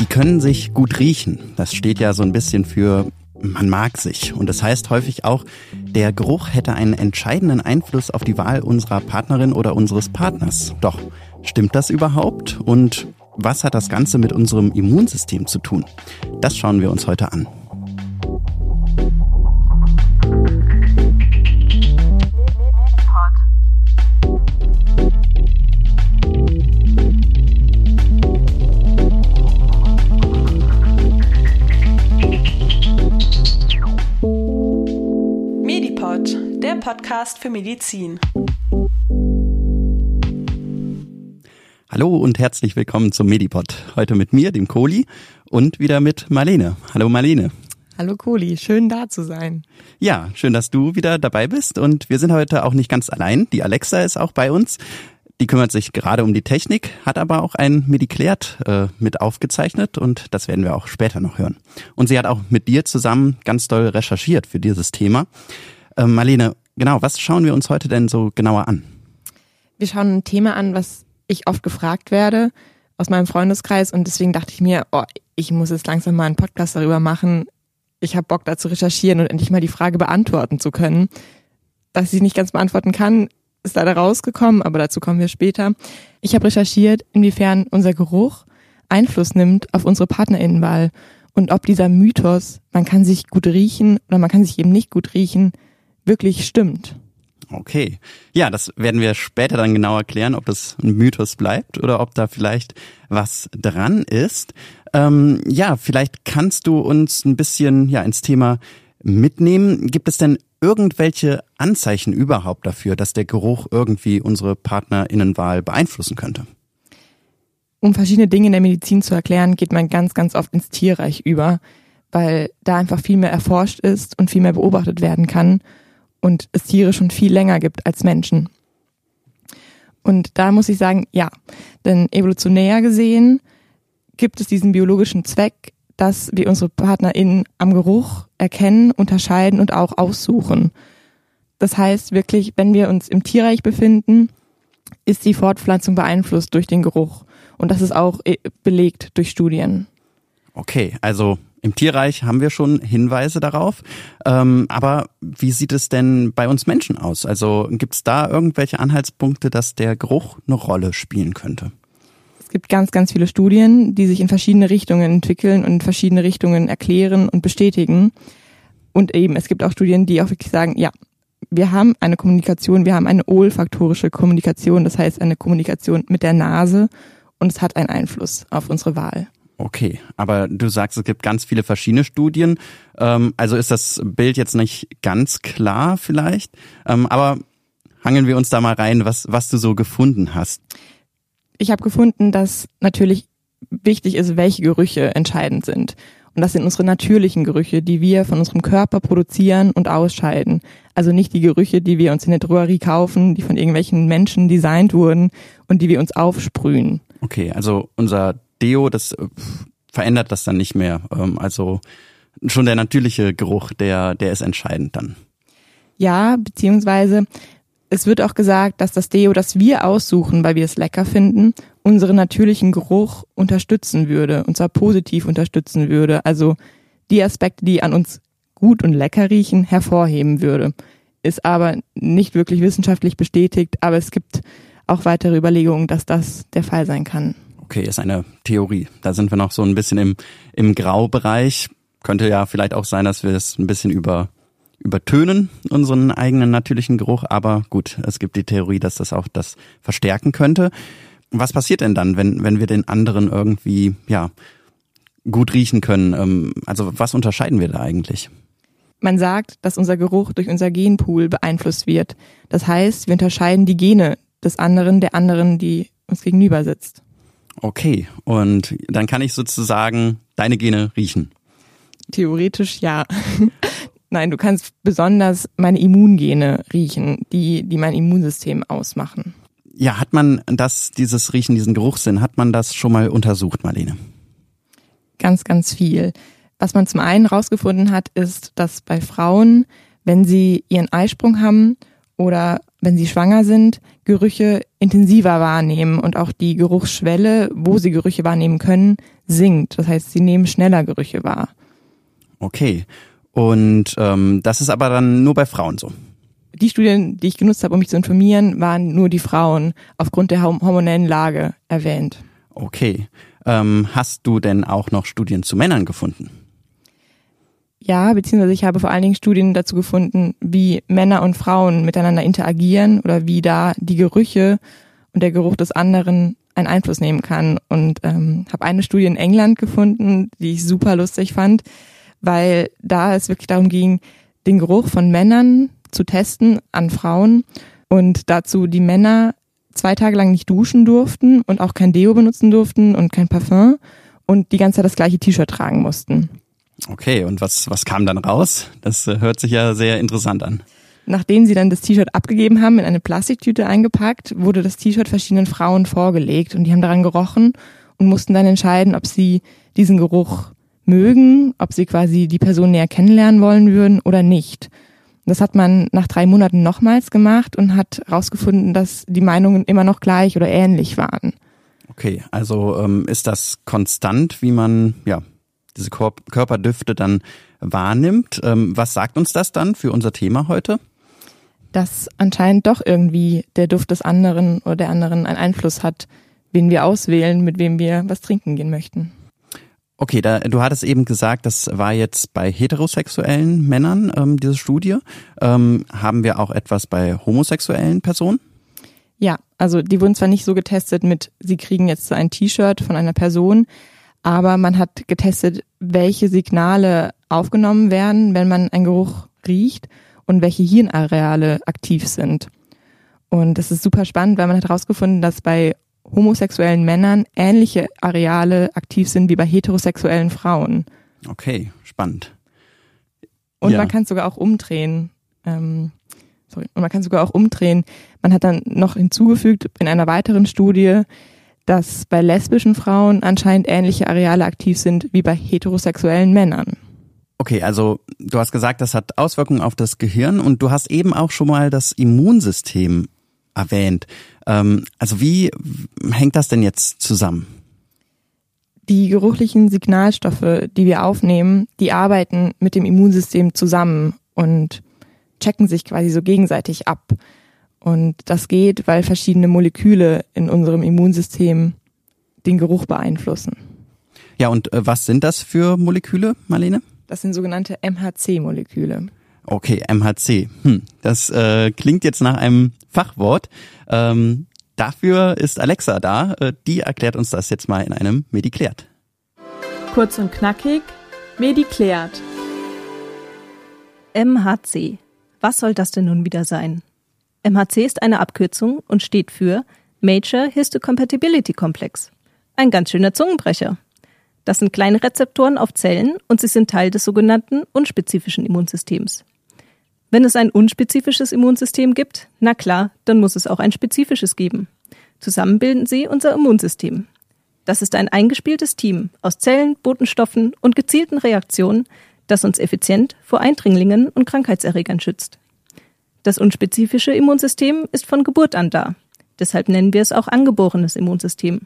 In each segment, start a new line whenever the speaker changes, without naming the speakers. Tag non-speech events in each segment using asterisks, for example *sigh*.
Die können sich gut riechen. Das steht ja so ein bisschen für man mag sich. Und das heißt häufig auch, der Geruch hätte einen entscheidenden Einfluss auf die Wahl unserer Partnerin oder unseres Partners. Doch, stimmt das überhaupt? Und was hat das Ganze mit unserem Immunsystem zu tun? Das schauen wir uns heute an.
Podcast für Medizin.
Hallo und herzlich willkommen zum Medipod. Heute mit mir, dem Kohli, und wieder mit Marlene. Hallo Marlene.
Hallo Kohli, schön da zu sein.
Ja, schön, dass du wieder dabei bist und wir sind heute auch nicht ganz allein. Die Alexa ist auch bei uns. Die kümmert sich gerade um die Technik, hat aber auch ein Mediklärt äh, mit aufgezeichnet und das werden wir auch später noch hören. Und sie hat auch mit dir zusammen ganz doll recherchiert für dieses Thema. Äh, Marlene, Genau, was schauen wir uns heute denn so genauer an?
Wir schauen ein Thema an, was ich oft gefragt werde aus meinem Freundeskreis und deswegen dachte ich mir, oh, ich muss jetzt langsam mal einen Podcast darüber machen. Ich habe Bock da zu recherchieren und endlich mal die Frage beantworten zu können. Dass ich sie nicht ganz beantworten kann, ist leider rausgekommen, aber dazu kommen wir später. Ich habe recherchiert, inwiefern unser Geruch Einfluss nimmt auf unsere Partnerinnenwahl und ob dieser Mythos, man kann sich gut riechen oder man kann sich eben nicht gut riechen, wirklich stimmt.
Okay. Ja, das werden wir später dann genau erklären, ob das ein Mythos bleibt oder ob da vielleicht was dran ist. Ähm, ja, vielleicht kannst du uns ein bisschen ja ins Thema mitnehmen. Gibt es denn irgendwelche Anzeichen überhaupt dafür, dass der Geruch irgendwie unsere Partnerinnenwahl beeinflussen könnte?
Um verschiedene Dinge in der Medizin zu erklären, geht man ganz, ganz oft ins Tierreich über, weil da einfach viel mehr erforscht ist und viel mehr beobachtet werden kann und es Tiere schon viel länger gibt als Menschen. Und da muss ich sagen, ja, denn evolutionär gesehen gibt es diesen biologischen Zweck, dass wir unsere PartnerInnen am Geruch erkennen, unterscheiden und auch aussuchen. Das heißt wirklich, wenn wir uns im Tierreich befinden, ist die Fortpflanzung beeinflusst durch den Geruch. Und das ist auch äh, belegt durch Studien.
Okay, also im Tierreich haben wir schon Hinweise darauf. Ähm, aber wie sieht es denn bei uns Menschen aus? Also gibt es da irgendwelche Anhaltspunkte, dass der Geruch eine Rolle spielen könnte?
Es gibt ganz, ganz viele Studien, die sich in verschiedene Richtungen entwickeln und in verschiedene Richtungen erklären und bestätigen. Und eben, es gibt auch Studien, die auch wirklich sagen, ja, wir haben eine Kommunikation, wir haben eine olfaktorische Kommunikation, das heißt eine Kommunikation mit der Nase und es hat einen Einfluss auf unsere Wahl.
Okay, aber du sagst, es gibt ganz viele verschiedene Studien. Ähm, also ist das Bild jetzt nicht ganz klar vielleicht. Ähm, aber hangeln wir uns da mal rein, was, was du so gefunden hast.
Ich habe gefunden, dass natürlich wichtig ist, welche Gerüche entscheidend sind. Und das sind unsere natürlichen Gerüche, die wir von unserem Körper produzieren und ausscheiden. Also nicht die Gerüche, die wir uns in der Drogerie kaufen, die von irgendwelchen Menschen designt wurden und die wir uns aufsprühen.
Okay, also unser Deo, das äh, verändert das dann nicht mehr. Ähm, also schon der natürliche Geruch, der, der ist entscheidend dann.
Ja, beziehungsweise es wird auch gesagt, dass das Deo, das wir aussuchen, weil wir es lecker finden, unseren natürlichen Geruch unterstützen würde, und zwar positiv unterstützen würde. Also die Aspekte, die an uns gut und lecker riechen, hervorheben würde. Ist aber nicht wirklich wissenschaftlich bestätigt, aber es gibt auch weitere Überlegungen, dass das der Fall sein kann
okay, ist eine Theorie. Da sind wir noch so ein bisschen im, im Graubereich. Könnte ja vielleicht auch sein, dass wir es ein bisschen über, übertönen, unseren eigenen natürlichen Geruch. Aber gut, es gibt die Theorie, dass das auch das verstärken könnte. Was passiert denn dann, wenn, wenn wir den anderen irgendwie, ja, gut riechen können? Ähm, also was unterscheiden wir da eigentlich?
Man sagt, dass unser Geruch durch unser Genpool beeinflusst wird. Das heißt, wir unterscheiden die Gene des anderen, der anderen, die uns gegenüber sitzt.
Okay, und dann kann ich sozusagen deine Gene riechen.
Theoretisch ja. *laughs* Nein, du kannst besonders meine Immungene riechen, die, die mein Immunsystem ausmachen.
Ja, hat man das, dieses Riechen, diesen Geruchssinn, hat man das schon mal untersucht, Marlene?
Ganz, ganz viel. Was man zum einen rausgefunden hat, ist, dass bei Frauen, wenn sie ihren Eisprung haben oder wenn sie schwanger sind, Gerüche intensiver wahrnehmen und auch die Geruchsschwelle, wo sie Gerüche wahrnehmen können, sinkt. Das heißt, sie nehmen schneller Gerüche wahr.
Okay. Und ähm, das ist aber dann nur bei Frauen so.
Die Studien, die ich genutzt habe, um mich zu informieren, waren nur die Frauen aufgrund der hormonellen Lage erwähnt.
Okay. Ähm, hast du denn auch noch Studien zu Männern gefunden?
Ja, beziehungsweise ich habe vor allen Dingen Studien dazu gefunden, wie Männer und Frauen miteinander interagieren oder wie da die Gerüche und der Geruch des anderen einen Einfluss nehmen kann. Und ähm, habe eine Studie in England gefunden, die ich super lustig fand, weil da es wirklich darum ging, den Geruch von Männern zu testen an Frauen und dazu die Männer zwei Tage lang nicht duschen durften und auch kein Deo benutzen durften und kein Parfum und die ganze Zeit das gleiche T-Shirt tragen mussten.
Okay, und was, was kam dann raus? Das äh, hört sich ja sehr interessant an.
Nachdem sie dann das T-Shirt abgegeben haben, in eine Plastiktüte eingepackt, wurde das T-Shirt verschiedenen Frauen vorgelegt und die haben daran gerochen und mussten dann entscheiden, ob sie diesen Geruch mögen, ob sie quasi die Person näher kennenlernen wollen würden oder nicht. Das hat man nach drei Monaten nochmals gemacht und hat herausgefunden, dass die Meinungen immer noch gleich oder ähnlich waren.
Okay, also ähm, ist das konstant, wie man ja diese Körperdüfte dann wahrnimmt. Ähm, was sagt uns das dann für unser Thema heute?
Dass anscheinend doch irgendwie der Duft des anderen oder der anderen einen Einfluss hat, wen wir auswählen, mit wem wir was trinken gehen möchten.
Okay, da, du hattest eben gesagt, das war jetzt bei heterosexuellen Männern, ähm, diese Studie. Ähm, haben wir auch etwas bei homosexuellen Personen?
Ja, also die wurden zwar nicht so getestet mit, sie kriegen jetzt so ein T-Shirt von einer Person, aber man hat getestet, welche Signale aufgenommen werden, wenn man einen Geruch riecht und welche Hirnareale aktiv sind. Und das ist super spannend, weil man hat herausgefunden, dass bei homosexuellen Männern ähnliche Areale aktiv sind wie bei heterosexuellen Frauen.
Okay, spannend.
Und ja. man kann es sogar auch umdrehen. Ähm, sorry, und man kann sogar auch umdrehen. Man hat dann noch hinzugefügt in einer weiteren Studie, dass bei lesbischen Frauen anscheinend ähnliche Areale aktiv sind wie bei heterosexuellen Männern.
Okay, also du hast gesagt, das hat Auswirkungen auf das Gehirn und du hast eben auch schon mal das Immunsystem erwähnt. Ähm, also wie hängt das denn jetzt zusammen?
Die geruchlichen Signalstoffe, die wir aufnehmen, die arbeiten mit dem Immunsystem zusammen und checken sich quasi so gegenseitig ab. Und das geht, weil verschiedene Moleküle in unserem Immunsystem den Geruch beeinflussen.
Ja, und äh, was sind das für Moleküle, Marlene?
Das sind sogenannte MHC-Moleküle.
Okay, MHC. Hm, das äh, klingt jetzt nach einem Fachwort. Ähm, dafür ist Alexa da. Äh, die erklärt uns das jetzt mal in einem Mediklärt.
Kurz und knackig, Mediklärt.
MHC. Was soll das denn nun wieder sein? MHC ist eine Abkürzung und steht für Major Histocompatibility Complex. Ein ganz schöner Zungenbrecher. Das sind kleine Rezeptoren auf Zellen und sie sind Teil des sogenannten unspezifischen Immunsystems. Wenn es ein unspezifisches Immunsystem gibt, na klar, dann muss es auch ein spezifisches geben. Zusammen bilden sie unser Immunsystem. Das ist ein eingespieltes Team aus Zellen, Botenstoffen und gezielten Reaktionen, das uns effizient vor Eindringlingen und Krankheitserregern schützt. Das unspezifische Immunsystem ist von Geburt an da. Deshalb nennen wir es auch angeborenes Immunsystem.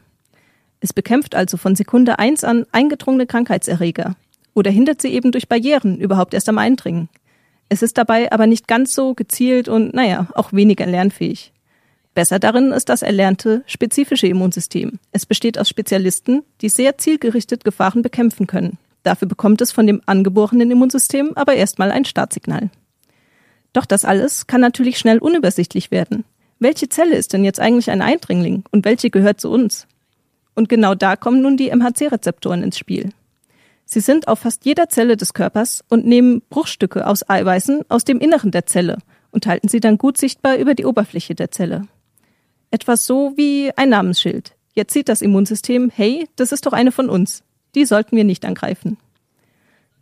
Es bekämpft also von Sekunde eins an eingedrungene Krankheitserreger oder hindert sie eben durch Barrieren überhaupt erst am Eindringen. Es ist dabei aber nicht ganz so gezielt und, naja, auch weniger lernfähig. Besser darin ist das erlernte spezifische Immunsystem. Es besteht aus Spezialisten, die sehr zielgerichtet Gefahren bekämpfen können. Dafür bekommt es von dem angeborenen Immunsystem aber erstmal ein Startsignal. Doch das alles kann natürlich schnell unübersichtlich werden. Welche Zelle ist denn jetzt eigentlich ein Eindringling und welche gehört zu uns? Und genau da kommen nun die MHC-Rezeptoren ins Spiel. Sie sind auf fast jeder Zelle des Körpers und nehmen Bruchstücke aus Eiweißen aus dem Inneren der Zelle und halten sie dann gut sichtbar über die Oberfläche der Zelle. Etwas so wie ein Namensschild. Jetzt sieht das Immunsystem, hey, das ist doch eine von uns. Die sollten wir nicht angreifen.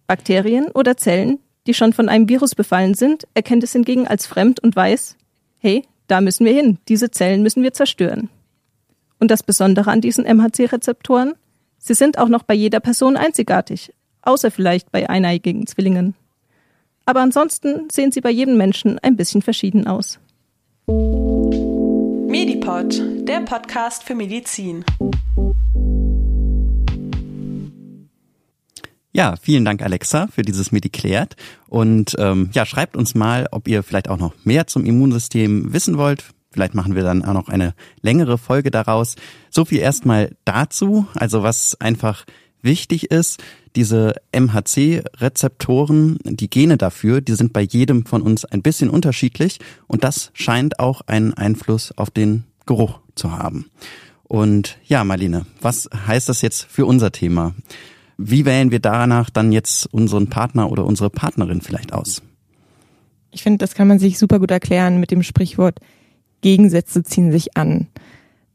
Bakterien oder Zellen, die schon von einem Virus befallen sind, erkennt es hingegen als fremd und weiß, hey, da müssen wir hin, diese Zellen müssen wir zerstören. Und das Besondere an diesen MHC-Rezeptoren? Sie sind auch noch bei jeder Person einzigartig, außer vielleicht bei eineigigen Zwillingen. Aber ansonsten sehen sie bei jedem Menschen ein bisschen verschieden aus.
Medipod, der Podcast für Medizin.
Ja, vielen Dank Alexa für dieses Mediklärt und ähm, ja, schreibt uns mal, ob ihr vielleicht auch noch mehr zum Immunsystem wissen wollt. Vielleicht machen wir dann auch noch eine längere Folge daraus. So viel erstmal dazu, also was einfach wichtig ist, diese MHC-Rezeptoren, die Gene dafür, die sind bei jedem von uns ein bisschen unterschiedlich und das scheint auch einen Einfluss auf den Geruch zu haben. Und ja, Marlene, was heißt das jetzt für unser Thema? Wie wählen wir danach dann jetzt unseren Partner oder unsere Partnerin vielleicht aus?
Ich finde, das kann man sich super gut erklären mit dem Sprichwort Gegensätze ziehen sich an.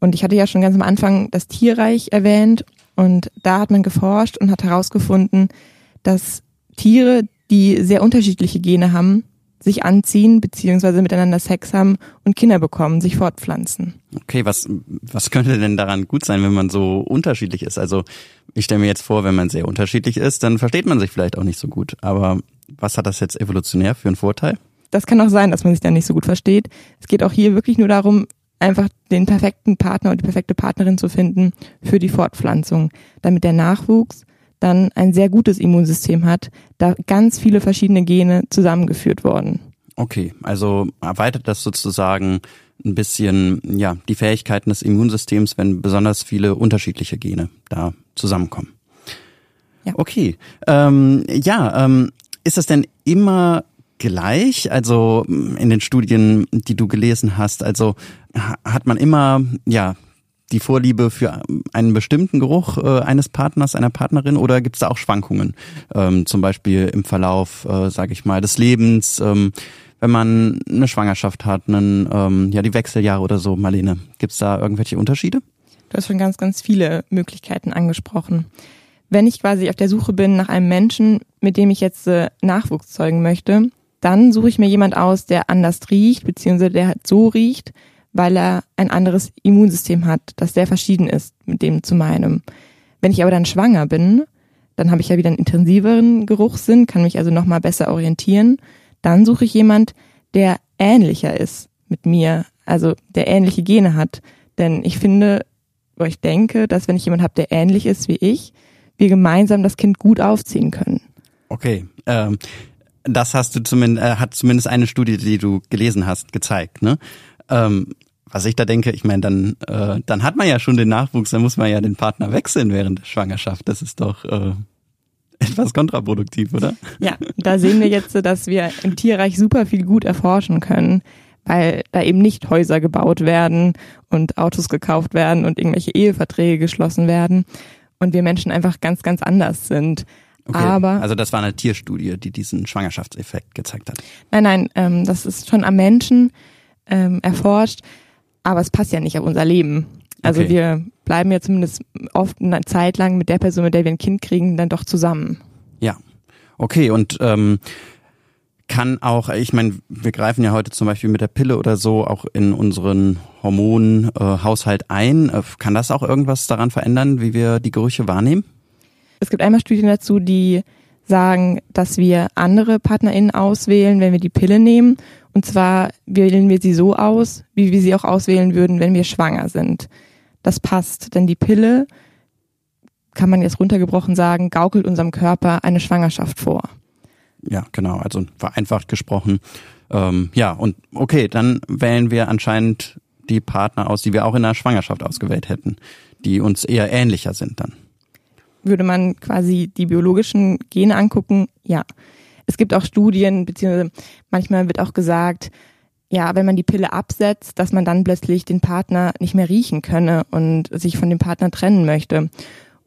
Und ich hatte ja schon ganz am Anfang das Tierreich erwähnt und da hat man geforscht und hat herausgefunden, dass Tiere, die sehr unterschiedliche Gene haben, sich anziehen beziehungsweise miteinander Sex haben und Kinder bekommen, sich fortpflanzen.
Okay, was, was könnte denn daran gut sein, wenn man so unterschiedlich ist? Also ich stelle mir jetzt vor, wenn man sehr unterschiedlich ist, dann versteht man sich vielleicht auch nicht so gut. Aber was hat das jetzt evolutionär für einen Vorteil?
Das kann auch sein, dass man sich dann nicht so gut versteht. Es geht auch hier wirklich nur darum, einfach den perfekten Partner und die perfekte Partnerin zu finden für die Fortpflanzung, damit der Nachwuchs dann ein sehr gutes Immunsystem hat, da ganz viele verschiedene Gene zusammengeführt worden.
Okay, also erweitert das sozusagen ein bisschen ja die Fähigkeiten des Immunsystems, wenn besonders viele unterschiedliche Gene da zusammenkommen. Ja. Okay, ähm, ja, ähm, ist das denn immer gleich? Also in den Studien, die du gelesen hast, also hat man immer ja die Vorliebe für einen bestimmten Geruch äh, eines Partners, einer Partnerin oder gibt es da auch Schwankungen? Ähm, zum Beispiel im Verlauf, äh, sage ich mal, des Lebens, ähm, wenn man eine Schwangerschaft hat, einen, ähm, ja die Wechseljahre oder so. Marlene, gibt es da irgendwelche Unterschiede?
Du hast schon ganz, ganz viele Möglichkeiten angesprochen. Wenn ich quasi auf der Suche bin nach einem Menschen, mit dem ich jetzt äh, Nachwuchs zeugen möchte, dann suche ich mir jemand aus, der anders riecht, beziehungsweise der halt so riecht, weil er ein anderes Immunsystem hat, das sehr verschieden ist mit dem zu meinem. Wenn ich aber dann schwanger bin, dann habe ich ja wieder einen intensiveren Geruchssinn, kann mich also nochmal besser orientieren. Dann suche ich jemand, der ähnlicher ist mit mir, also der ähnliche Gene hat. Denn ich finde, oder ich denke, dass wenn ich jemand habe, der ähnlich ist wie ich, wir gemeinsam das Kind gut aufziehen können.
Okay, ähm, das hast du zumindest, äh, hat zumindest eine Studie, die du gelesen hast, gezeigt. Ne? Ähm, was ich da denke, ich meine, dann, äh, dann hat man ja schon den Nachwuchs, dann muss man ja den Partner wechseln während der Schwangerschaft. Das ist doch äh, etwas kontraproduktiv, oder?
Ja, da sehen wir jetzt, dass wir im Tierreich super viel gut erforschen können, weil da eben nicht Häuser gebaut werden und Autos gekauft werden und irgendwelche Eheverträge geschlossen werden und wir Menschen einfach ganz, ganz anders sind.
Okay, Aber also das war eine Tierstudie, die diesen Schwangerschaftseffekt gezeigt hat.
Nein, nein, ähm, das ist schon am Menschen ähm, erforscht, aber es passt ja nicht auf unser Leben. Also okay. wir bleiben ja zumindest oft eine Zeit lang mit der Person, mit der wir ein Kind kriegen, dann doch zusammen.
Ja, okay. Und ähm, kann auch, ich meine, wir greifen ja heute zum Beispiel mit der Pille oder so auch in unseren Hormonhaushalt äh, ein. Äh, kann das auch irgendwas daran verändern, wie wir die Gerüche wahrnehmen?
Es gibt einmal Studien dazu, die sagen, dass wir andere PartnerInnen auswählen, wenn wir die Pille nehmen. Und zwar wählen wir sie so aus, wie wir sie auch auswählen würden, wenn wir schwanger sind. Das passt, denn die Pille, kann man jetzt runtergebrochen sagen, gaukelt unserem Körper eine Schwangerschaft vor.
Ja, genau, also vereinfacht gesprochen. Ähm, ja, und okay, dann wählen wir anscheinend die Partner aus, die wir auch in der Schwangerschaft ausgewählt hätten, die uns eher ähnlicher sind dann
würde man quasi die biologischen Gene angucken, ja. Es gibt auch Studien, beziehungsweise manchmal wird auch gesagt, ja, wenn man die Pille absetzt, dass man dann plötzlich den Partner nicht mehr riechen könne und sich von dem Partner trennen möchte.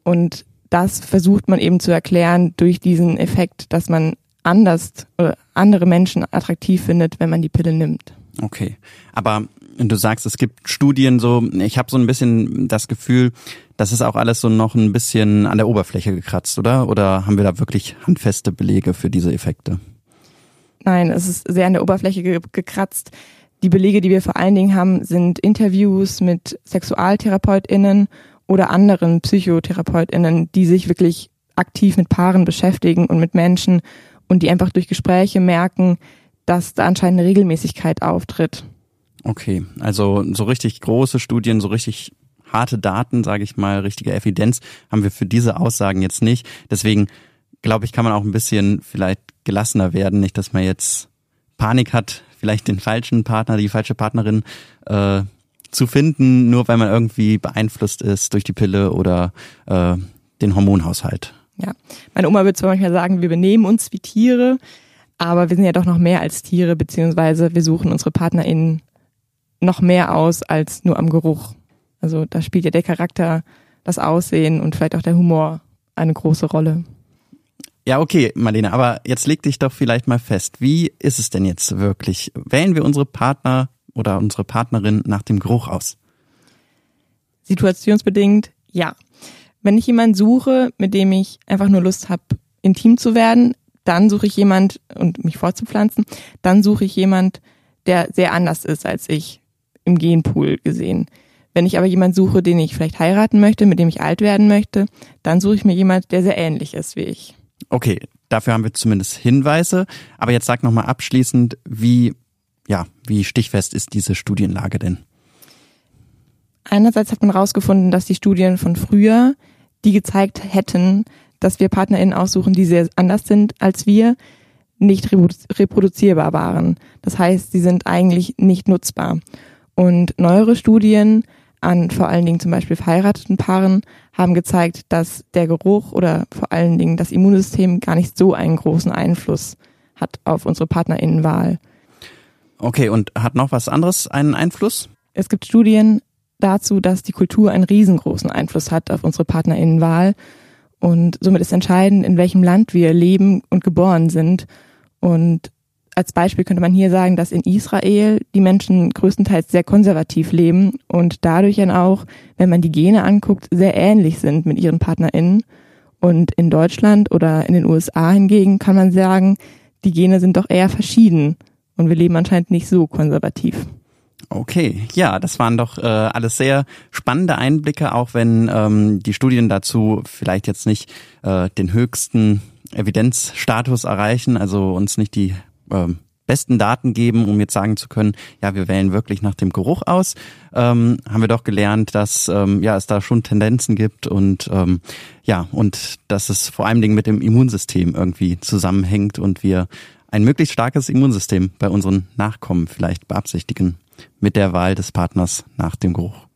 Und das versucht man eben zu erklären durch diesen Effekt, dass man anders oder andere Menschen attraktiv findet, wenn man die Pille nimmt.
Okay, aber du sagst, es gibt Studien so, ich habe so ein bisschen das Gefühl, das ist auch alles so noch ein bisschen an der Oberfläche gekratzt, oder? Oder haben wir da wirklich handfeste Belege für diese Effekte?
Nein, es ist sehr an der Oberfläche ge gekratzt. Die Belege, die wir vor allen Dingen haben, sind Interviews mit SexualtherapeutInnen oder anderen PsychotherapeutInnen, die sich wirklich aktiv mit Paaren beschäftigen und mit Menschen und die einfach durch Gespräche merken, dass da anscheinend eine Regelmäßigkeit auftritt.
Okay, also so richtig große Studien, so richtig harte Daten, sage ich mal, richtige Evidenz haben wir für diese Aussagen jetzt nicht. Deswegen glaube ich, kann man auch ein bisschen vielleicht gelassener werden, nicht, dass man jetzt Panik hat, vielleicht den falschen Partner, die falsche Partnerin äh, zu finden, nur weil man irgendwie beeinflusst ist durch die Pille oder äh, den Hormonhaushalt.
Ja, meine Oma würde zwar manchmal sagen, wir benehmen uns wie Tiere, aber wir sind ja doch noch mehr als Tiere, beziehungsweise wir suchen unsere PartnerInnen noch mehr aus als nur am Geruch. Also da spielt ja der Charakter, das Aussehen und vielleicht auch der Humor eine große Rolle.
Ja, okay, Marlene, aber jetzt leg dich doch vielleicht mal fest. Wie ist es denn jetzt wirklich? Wählen wir unsere Partner oder unsere Partnerin nach dem Geruch aus?
Situationsbedingt, ja. Wenn ich jemanden suche, mit dem ich einfach nur Lust habe, intim zu werden, dann suche ich jemand und mich fortzupflanzen, dann suche ich jemand, der sehr anders ist als ich im Genpool gesehen. Wenn ich aber jemand suche, den ich vielleicht heiraten möchte, mit dem ich alt werden möchte, dann suche ich mir jemand, der sehr ähnlich ist wie ich.
Okay, dafür haben wir zumindest Hinweise. Aber jetzt sag nochmal abschließend, wie, ja, wie stichfest ist diese Studienlage denn?
Einerseits hat man herausgefunden, dass die Studien von früher, die gezeigt hätten, dass wir PartnerInnen aussuchen, die sehr anders sind als wir, nicht reproduzierbar waren. Das heißt, sie sind eigentlich nicht nutzbar. Und neuere Studien an vor allen Dingen zum Beispiel verheirateten Paaren haben gezeigt, dass der Geruch oder vor allen Dingen das Immunsystem gar nicht so einen großen Einfluss hat auf unsere PartnerInnenwahl.
Okay, und hat noch was anderes einen Einfluss?
Es gibt Studien dazu, dass die Kultur einen riesengroßen Einfluss hat auf unsere PartnerInnenwahl. Und somit ist entscheidend, in welchem Land wir leben und geboren sind. Und als Beispiel könnte man hier sagen, dass in Israel die Menschen größtenteils sehr konservativ leben und dadurch dann auch, wenn man die Gene anguckt, sehr ähnlich sind mit ihren PartnerInnen. Und in Deutschland oder in den USA hingegen kann man sagen, die Gene sind doch eher verschieden und wir leben anscheinend nicht so konservativ.
Okay, ja, das waren doch äh, alles sehr spannende Einblicke, auch wenn ähm, die Studien dazu vielleicht jetzt nicht äh, den höchsten Evidenzstatus erreichen, also uns nicht die äh, besten Daten geben, um jetzt sagen zu können, ja, wir wählen wirklich nach dem Geruch aus, ähm, haben wir doch gelernt, dass ähm, ja es da schon Tendenzen gibt und ähm, ja und dass es vor allen Dingen mit dem Immunsystem irgendwie zusammenhängt und wir ein möglichst starkes Immunsystem bei unseren Nachkommen vielleicht beabsichtigen mit der Wahl des Partners nach dem Geruch.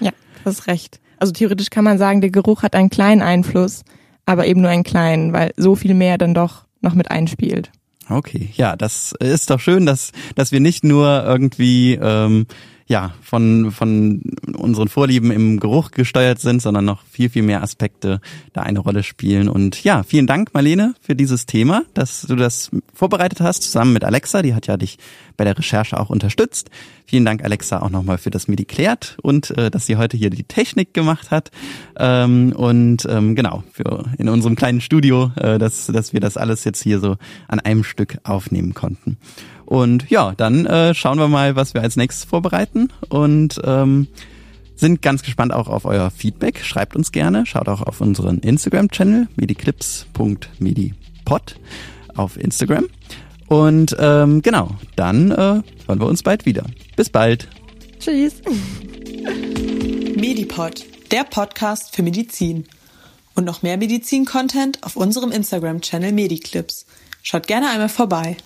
Ja, das ist recht. Also theoretisch kann man sagen, der Geruch hat einen kleinen Einfluss, aber eben nur einen kleinen, weil so viel mehr dann doch noch mit einspielt.
Okay, ja, das ist doch schön, dass, dass wir nicht nur irgendwie ähm, ja, von, von unseren Vorlieben im Geruch gesteuert sind, sondern noch viel, viel mehr Aspekte da eine Rolle spielen. Und ja, vielen Dank, Marlene, für dieses Thema, dass du das vorbereitet hast, zusammen mit Alexa. Die hat ja dich bei der Recherche auch unterstützt. Vielen Dank, Alexa, auch nochmal für das Midi klärt und äh, dass sie heute hier die Technik gemacht hat. Ähm, und ähm, genau, für in unserem kleinen Studio, äh, dass, dass wir das alles jetzt hier so an einem Stück aufnehmen konnten. Und ja, dann äh, schauen wir mal, was wir als nächstes vorbereiten und ähm, sind ganz gespannt auch auf euer Feedback. Schreibt uns gerne, schaut auch auf unseren Instagram-Channel mediclips.medipod auf Instagram. Und ähm, genau, dann äh, hören wir uns bald wieder. Bis bald.
Tschüss. *laughs*
Medipod, der Podcast für Medizin. Und noch mehr Medizin-Content auf unserem Instagram-Channel Mediclips. Schaut gerne einmal vorbei.